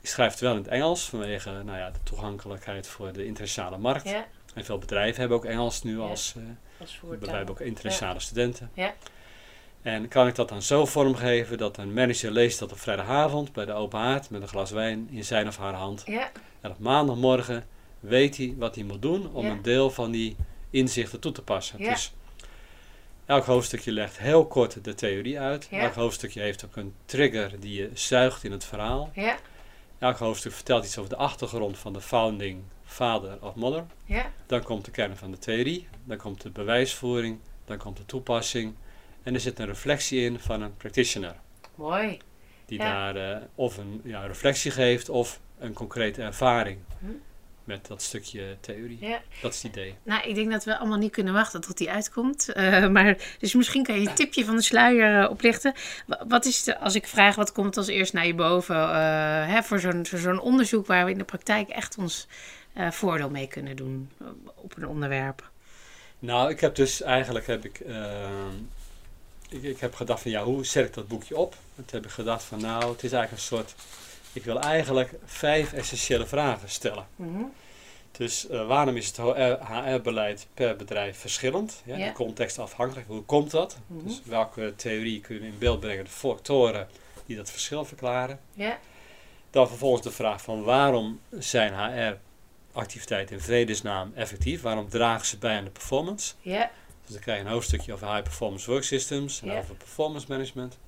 Ik schrijf het wel in het Engels vanwege nou ja, de toegankelijkheid voor de internationale markt. Ja. En veel bedrijven hebben ook Engels nu als, uh, Als we hebben ook internationale studenten. Ja. En kan ik dat dan zo vormgeven dat een manager leest dat op vrijdagavond bij de open haard met een glas wijn in zijn of haar hand. Ja. En op maandagmorgen weet hij wat hij moet doen om Ja. een deel van die inzichten toe te passen. Ja. Dus elk hoofdstukje legt heel kort de theorie uit. Elk hoofdstukje heeft ook een trigger die je zuigt in het verhaal. Ja. Elk hoofdstuk vertelt iets over de achtergrond van de founding father of mother. Ja. Dan komt de kern van de theorie, dan komt de bewijsvoering, dan komt de toepassing. En er zit een reflectie in van een practitioner. Mooi. Die Ja. daar eh, of een ja, reflectie geeft of een concrete ervaring. Hm. met dat stukje theorie. Ja. Dat is het idee. Nou, ik denk dat we allemaal niet kunnen wachten tot die uitkomt. Uh, maar, dus misschien kan je een tipje van de sluier uh, oplichten. Wat is de, als ik vraag wat komt als eerst naar je boven uh, hè, voor zo'n zo'n onderzoek waar we in de praktijk echt ons voordeel mee kunnen doen op een onderwerp? Nou, ik heb dus eigenlijk heb ik, ik, ik, heb gedacht van ja, hoe zet ik dat boekje op? Toen heb ik gedacht van nou, het is eigenlijk een soort ik wil eigenlijk vijf essentiële vragen stellen. Mhm. Dus uh, waarom is het HR-beleid per bedrijf verschillend? Ja, De context afhankelijk. Hoe komt dat? Mhm. Dus welke theorie kunnen we in beeld brengen? De factoren die dat verschil verklaren. Ja. Dan vervolgens de vraag van waarom zijn HR-activiteiten in vredesnaam effectief? Waarom dragen ze bij aan de performance? Ja. Dus dan krijg je een hoofdstukje over high performance work systems en over performance management.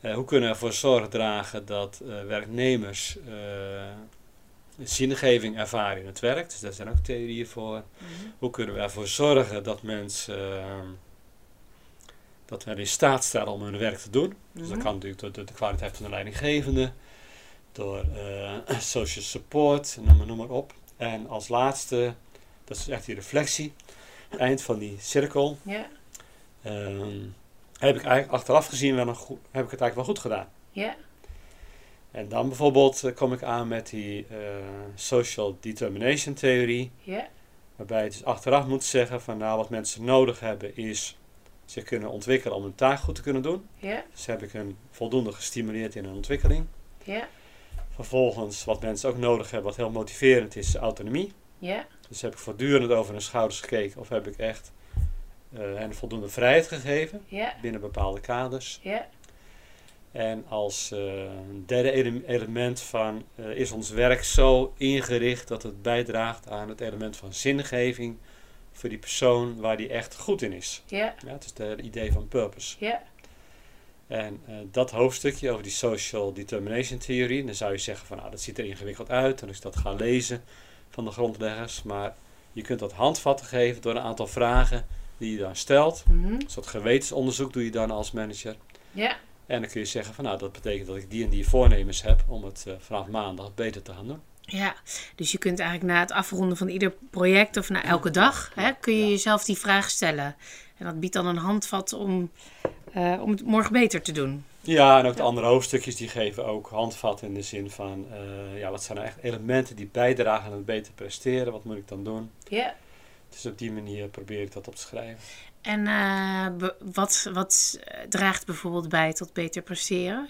Uh, hoe kunnen we ervoor zorg dragen dat uh, werknemers uh, zingeving ervaren in het werk? Dus daar zijn ook theorieën voor. Mhm. Hoe kunnen we ervoor zorgen dat mensen dat we in staat stellen om hun werk te doen? Dus dat mhm. kan natuurlijk door, de kwaliteit van de leidinggevende, door social support, noem maar, noem maar op. En als laatste, dat is echt die reflectie, eind van die cirkel. Ja. Ehm, heb ik eigenlijk achteraf gezien wel een goed, heb ik het eigenlijk wel goed gedaan. Ja. En dan bijvoorbeeld uh, kom ik aan met die uh, social determination theorie. Ja. Waarbij je dus achteraf moet zeggen van nou wat mensen nodig hebben is ze kunnen ontwikkelen om hun taak goed te kunnen doen. Ja. Dus heb ik hen voldoende gestimuleerd in hun ontwikkeling. Ja. Vervolgens wat mensen ook nodig hebben, wat heel motiverend is, autonomie. Ja. Dus heb ik voortdurend over hun schouders gekeken of heb ik echt uh, en voldoende vrijheid gegeven binnen bepaalde kaders. En als uh, derde element van uh, is ons werk zo ingericht dat het bijdraagt aan het element van zingeving voor die persoon waar die echt goed in is. Ja. ja het is het idee van purpose. Ja. En dat hoofdstukje over die social determination theorie, dan zou je zeggen van nou dat ziet er ingewikkeld uit en je dat ga lezen van de grondleggers, maar je kunt dat handvatten geven door een aantal vragen die je dan stelt. Mm Een soort gewetensonderzoek doe je dan als manager. Ja. En dan kun je zeggen van nou, dat betekent dat ik die en die voornemens heb om het uh, vanaf maandag beter te gaan doen. Ja, dus je kunt eigenlijk na het afronden van ieder project of na elke dag, hè, kun je jezelf die vraag stellen. En dat biedt dan een handvat om, uh, om het morgen beter te doen. Ja, en ook de andere hoofdstukjes die geven ook handvat in de zin van, uh, ja, wat zijn nou echt elementen die bijdragen aan het beter presteren? Wat moet ik dan doen? Ja. Dus op die manier probeer ik dat op te schrijven. En uh, wat, wat draagt bijvoorbeeld bij tot beter presteren?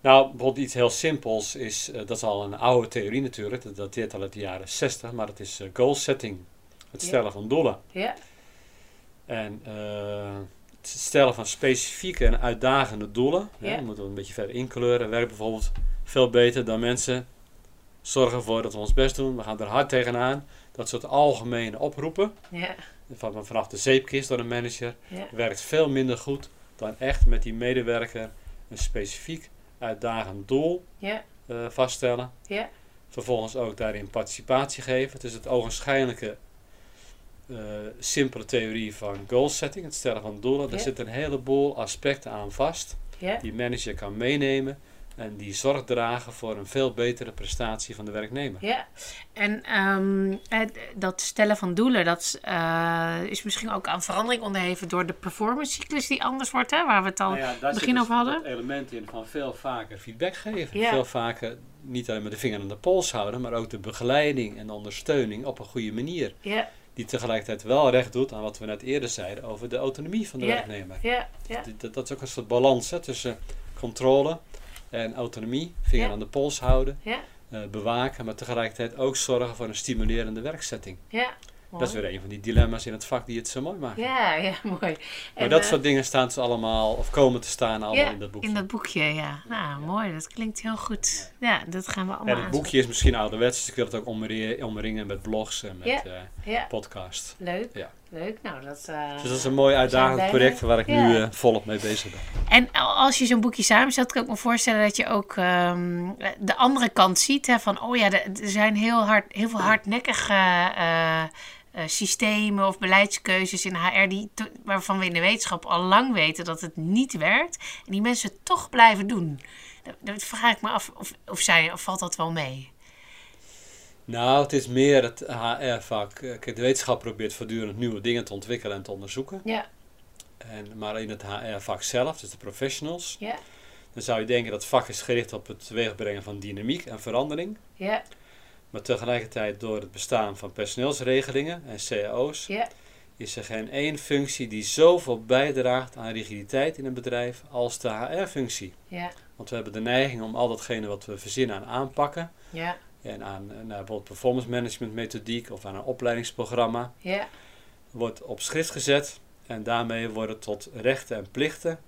Nou, bijvoorbeeld iets heel simpels is, uh, dat is al een oude theorie natuurlijk, dat dateert al uit de jaren 60, maar dat is uh, goal setting, het stellen van doelen. Ja. En het stellen van specifieke en uitdagende doelen, ja. ja moeten we een beetje verder inkleuren, werkt bijvoorbeeld veel beter dan mensen zorgen ervoor dat we ons best doen. We gaan er hard tegenaan. Dat soort algemene oproepen. Ja. Van, vanaf de zeepkist door een manager. Werkt veel minder goed dan echt met die medewerker een specifiek uitdagend doel ja. uh, vaststellen. Ja. Vervolgens ook daarin participatie geven. Het is het ogenschijnlijke uh, simpele theorie van goal setting, het stellen van doelen. Daar zit een heleboel aspecten aan vast. Die manager kan meenemen en die zorg dragen voor een veel betere prestatie van de werknemer. Ja, en um, dat stellen van doelen, dat uh, is misschien ook aan verandering onderheven door de performance cyclus die anders wordt, hè, waar we het al nou ja, begin over hadden. Het element in van veel vaker feedback geven. Ja. Veel vaker niet alleen met de vinger aan de pols houden, maar ook de begeleiding en de ondersteuning op een goede manier. Ja. Die tegelijkertijd wel recht doet aan wat we net eerder zeiden over de autonomie van de werknemer. Ja. Ja. Dat, dat, is ook een soort balans hè, tussen controle en autonomie, vinger aan de pols houden, ja. uh, bewaken, maar tegelijkertijd ook zorgen voor een stimulerende werkzetting. Ja. Dat is weer een van die dilemma's in het vak die het zo mooi maken. Ja, ja, mooi. Maar dat uh, soort dingen staan dus allemaal, of komen te staan allemaal in dat boekje. in dat boekje, ja. Nou, mooi. Dat klinkt heel goed. Ja, dat gaan we allemaal En het boekje is misschien ouderwets, dus ik wil het ook omringen met blogs en met uh, podcasts. Leuk. Ja. Leuk, nou dat... Uh, dus dat is een mooi uitdagend project waar ik nu uh, volop mee bezig ben. En als je zo'n boekje samenstelt, kan ik me voorstellen dat je ook um, de andere kant ziet. Hè, van, oh ja, er zijn heel, hard, heel veel hardnekkige uh, uh, systemen of beleidskeuzes in HR die waarvan we in de wetenschap al lang weten dat het niet werkt. En die mensen toch blijven doen. Dan vraag ik me af of, of, zij, of valt dat wel mee? Nou, het is meer het HR-vak. Kijk, de wetenschap probeert voortdurend nieuwe dingen te ontwikkelen en te onderzoeken. Ja. En, maar in het HR-vak zelf, dus de professionals, ja. dan zou je denken dat het vak is gericht op het teweegbrengen van dynamiek en verandering. Ja. Maar tegelijkertijd door het bestaan van personeelsregelingen en cao's ja. is er geen één functie die zoveel bijdraagt aan rigiditeit in een bedrijf als de HR-functie. Ja. Want we hebben de neiging om al datgene wat we verzinnen aan aanpakken. Ja. En aan naar bijvoorbeeld performance management methodiek of aan een opleidingsprogramma. Ja. Wordt op schrift gezet en daarmee worden tot rechten en plichten.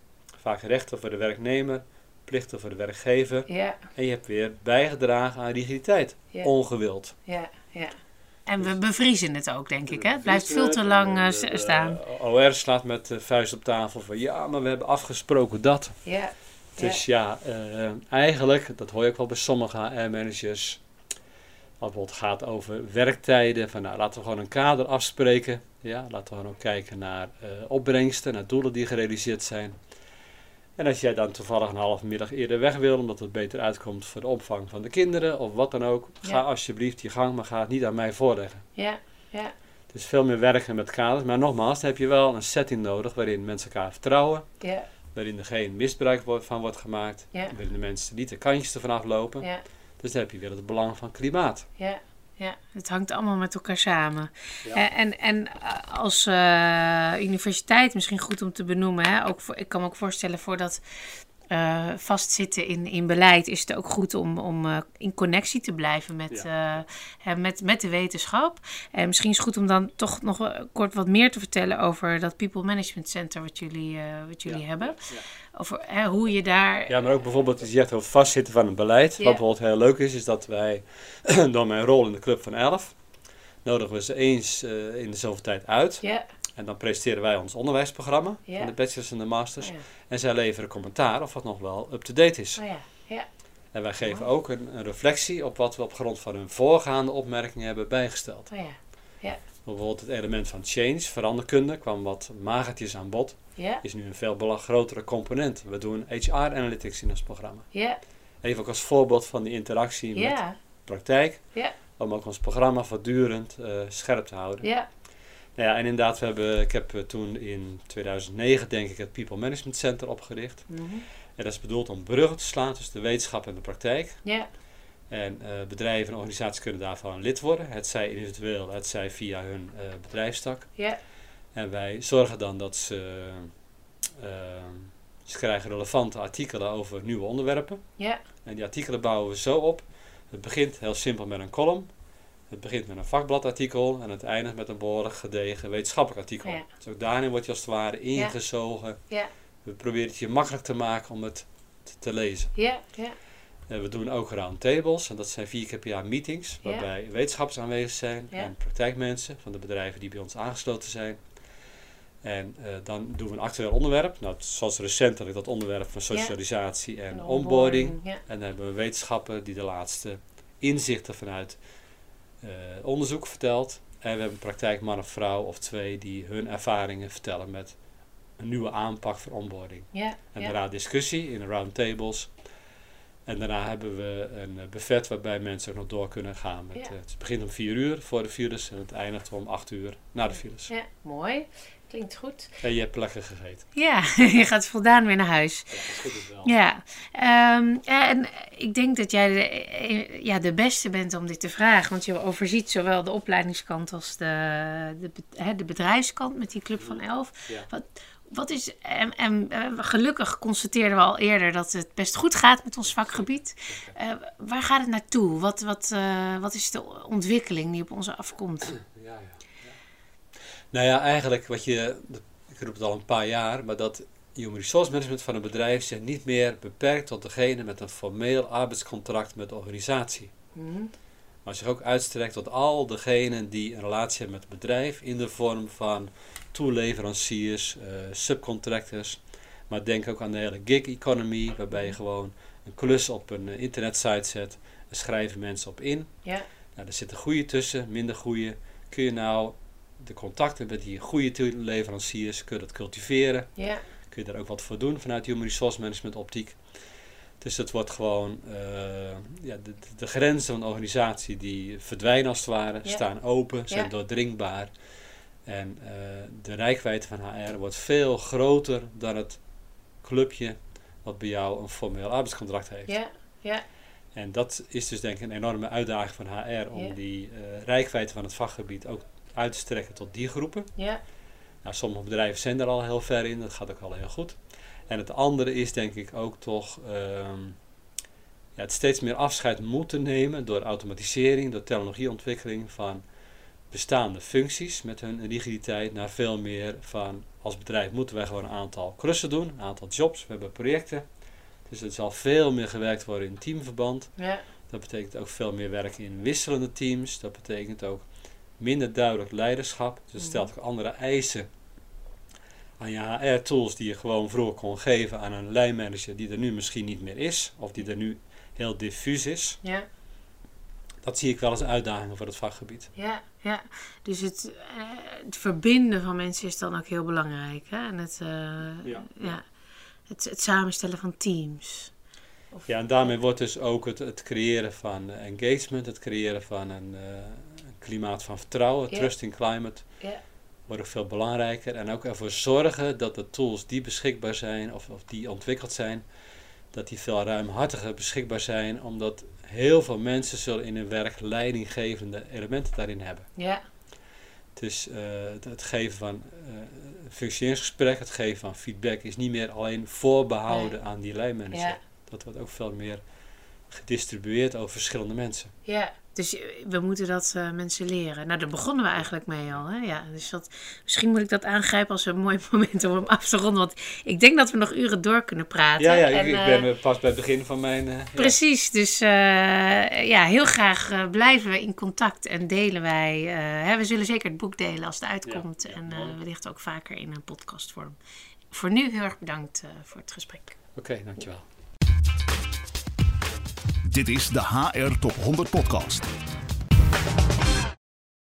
Vaak rechten voor de werknemer, plichten voor de werkgever. Ja. En je hebt weer bijgedragen aan rigiditeit. Ongewild. Ja, ja. En we bevriezen het ook, denk ik. Hè? Het blijft veel te lang uh, staan. OR slaat met de vuist op tafel van ja, maar we hebben afgesproken dat. Ja. Dus ja, uh, eigenlijk, dat hoor je ook wel bij sommige HR-managers. Het bijvoorbeeld gaat over werktijden, van nou laten we gewoon een kader afspreken. Ja, laten we gewoon ook kijken naar uh, opbrengsten, naar doelen die gerealiseerd zijn. En als jij dan toevallig een half middag eerder weg wil, omdat het beter uitkomt voor de opvang van de kinderen of wat dan ook, ga alsjeblieft je gang, maar ga het niet aan mij voorleggen. Ja, ja. Het is veel meer werken met kaders, maar nogmaals, dan heb je wel een setting nodig waarin mensen elkaar vertrouwen. Ja. Waarin er geen misbruik van wordt gemaakt. Ja. Waarin de mensen niet de kantjes ervan aflopen. Ja. Dus dan heb je weer het belang van klimaat. Ja. Ja, het hangt allemaal met elkaar samen. Ja. En, en als uh, universiteit misschien goed om te benoemen. Hè? Ook voor, ik kan me ook voorstellen voor dat uh, vastzitten in, in beleid is het ook goed om, om uh, in connectie te blijven met, ja. uh, met, met de wetenschap. En misschien is het goed om dan toch nog kort wat meer te vertellen over dat People Management Center wat jullie, wat jullie ja. hebben. Over hoe je daar. Ja, maar ook bijvoorbeeld, je zegt over vastzitten van een beleid. Wat bijvoorbeeld heel leuk is, is dat wij door mijn rol in de Club van Elf nodigen we ze eens in de zoveel tijd uit. Ja. En dan presenteren wij ons onderwijsprogramma van de bachelors en de masters. Oh, en zij leveren commentaar of wat nog wel up-to-date is. Oh, ja. Ja. En wij geven ook een, een, reflectie op wat we op grond van hun voorgaande opmerkingen hebben bijgesteld. Oh, ja. Ja. Bijvoorbeeld het element van change, veranderkunde, kwam wat magertjes aan bod. Ja. Is nu een veel grotere component. We doen HR analytics in ons programma. Ja. Even ook als voorbeeld van die interactie met praktijk. Ja. Om ook ons programma voortdurend uh, scherp te houden. Ja. Nou ja, en inderdaad, we hebben, ik heb eh, toen in 2009 denk ik het People Management Center opgericht. Mhm. En dat is bedoeld om bruggen te slaan tussen de wetenschap en de praktijk. Ja. En uh, bedrijven en organisaties kunnen daarvan lid worden. Het zij individueel, het zij via hun uh, bedrijfstak. Ja. En wij zorgen dan dat ze, uh, ze krijgen relevante artikelen over nieuwe onderwerpen. Ja. En die artikelen bouwen we zo op. Het begint heel simpel met een column. Het begint met een vakbladartikel en het eindigt met een behoorlijk gedegen wetenschappelijk artikel. Ja. Dus ook daarin word je als het ware ingezogen. Ja. We proberen het je makkelijk te maken om het te, lezen. Ja. Ja. En we doen ook roundtables en dat zijn vier keer per jaar meetings waarbij wetenschappers aanwezig zijn en praktijkmensen van de bedrijven die bij ons aangesloten zijn. En uh, dan doen we een actueel onderwerp. Nou, zoals recentelijk dat onderwerp van socialisatie en onboarding. onboarding. En dan hebben we wetenschappen die de laatste inzichten vanuit uh, onderzoek verteld. En we hebben praktijkman of vrouw of twee die hun ervaringen vertellen met een nieuwe aanpak voor onboarding. Ja, en daarna discussie in roundtables. En daarna hebben we een eh, buffet waarbij mensen ook nog door kunnen gaan. Met, ja. het begint om vier uur voor de files en het eindigt om acht uur na de files. Ja, mooi. Klinkt goed. En je hebt lekker gegeten. Ja, je gaat voldaan weer naar huis. Ja, dat is wel. Ja, um, en ik denk dat jij de, eh, ja, de beste bent om dit te vragen. Want je overziet zowel de opleidingskant als de, de, de bedrijfskant met die Club van Elf. Ja. Wat, wat is, en, en uh, gelukkig constateerden we al eerder dat het best goed gaat met ons vakgebied. Uh, waar gaat het naartoe? Wat, wat, uh, wat is de ontwikkeling die op ons afkomt? Nou ja, eigenlijk wat je, ik roep het al een paar jaar, maar dat human resource management van een bedrijf zich niet meer beperkt tot degene met een formeel arbeidscontract met de organisatie. Mm. Maar zich ook uitstrekt tot al degenen die een relatie hebben met het bedrijf in de vorm van toeleveranciers, uh, subcontractors. Maar denk ook aan de hele gig economy, waarbij je gewoon een klus op een uh, internetsite zet en schrijven mensen op in. Ja. Nou, er zitten goede tussen, minder goede. Kun je nou de contacten met die goede leveranciers, kun je dat cultiveren. Ja. Kun je daar ook wat voor doen vanuit Human Resource Management optiek. Dus het wordt gewoon, uh, ja, de, de, grenzen van de organisatie die verdwijnen als het ware, staan open, zijn doordringbaar. En uh, de rijkwijde van HR wordt veel groter dan het clubje wat bij jou een formeel arbeidscontract heeft. Ja, ja. En dat is dus denk ik een enorme uitdaging van HR om die uh, rijkwijde van het vakgebied ook uit te strekken tot die groepen. Ja. Nou, sommige bedrijven zijn er al heel ver in, dat gaat ook al heel goed. En het andere is denk ik ook toch um, ja, het steeds meer afscheid moeten nemen door automatisering, door technologieontwikkeling van bestaande functies met hun rigiditeit naar veel meer van als bedrijf moeten wij gewoon een aantal klussen doen, een aantal jobs, we hebben projecten. Dus het zal veel meer gewerkt worden in teamverband. Ja. Dat betekent ook veel meer werk in wisselende teams. Dat betekent ook minder duidelijk leiderschap. Dus stelt ook andere eisen aan je HR-tools die je gewoon vroeger kon geven aan een lijnmanager die er nu misschien niet meer is, of die er nu heel diffuus is. Ja. Dat zie ik wel als uitdaging voor het vakgebied. Ja, ja. dus het, uh, het verbinden van mensen is dan ook heel belangrijk. Hè? En het, uh, ja. ja. Het, het samenstellen van teams. Of, ja, en daarmee wordt dus ook het, het creëren van engagement, het creëren van een, uh, een klimaat van vertrouwen, yeah. trust in climate. Ja wordt ook veel belangrijker. En ook ervoor zorgen dat de tools die beschikbaar zijn of, of die ontwikkeld zijn, dat die veel ruimhartiger beschikbaar zijn, omdat heel veel mensen zullen in hun werk leidinggevende elementen daarin hebben. Ja. Dus uh, het geven van uh, functioneringsgesprek, het geven van feedback is niet meer alleen voorbehouden aan die lijnmanager. Ja. Dat wordt ook veel meer gedistribueerd over verschillende mensen. Ja, dus we moeten dat uh, mensen leren. Nou, daar begonnen we eigenlijk mee al. Hè? Ja, dus dat, misschien moet ik dat aangrijpen als een mooi moment om hem af te ronden. Want ik denk dat we nog uren door kunnen praten. Ja, ja en, ik, ben uh, pas bij het begin van mijn... Uh, precies, ja. dus ja, heel graag blijven we in contact en delen wij. Hè, we zullen zeker het boek delen als het uitkomt. Ja, en wellicht ook vaker in een podcastvorm. Voor nu heel erg bedankt voor het gesprek. Oké, okay, dankjewel. Dit is de HR Top 100 Podcast.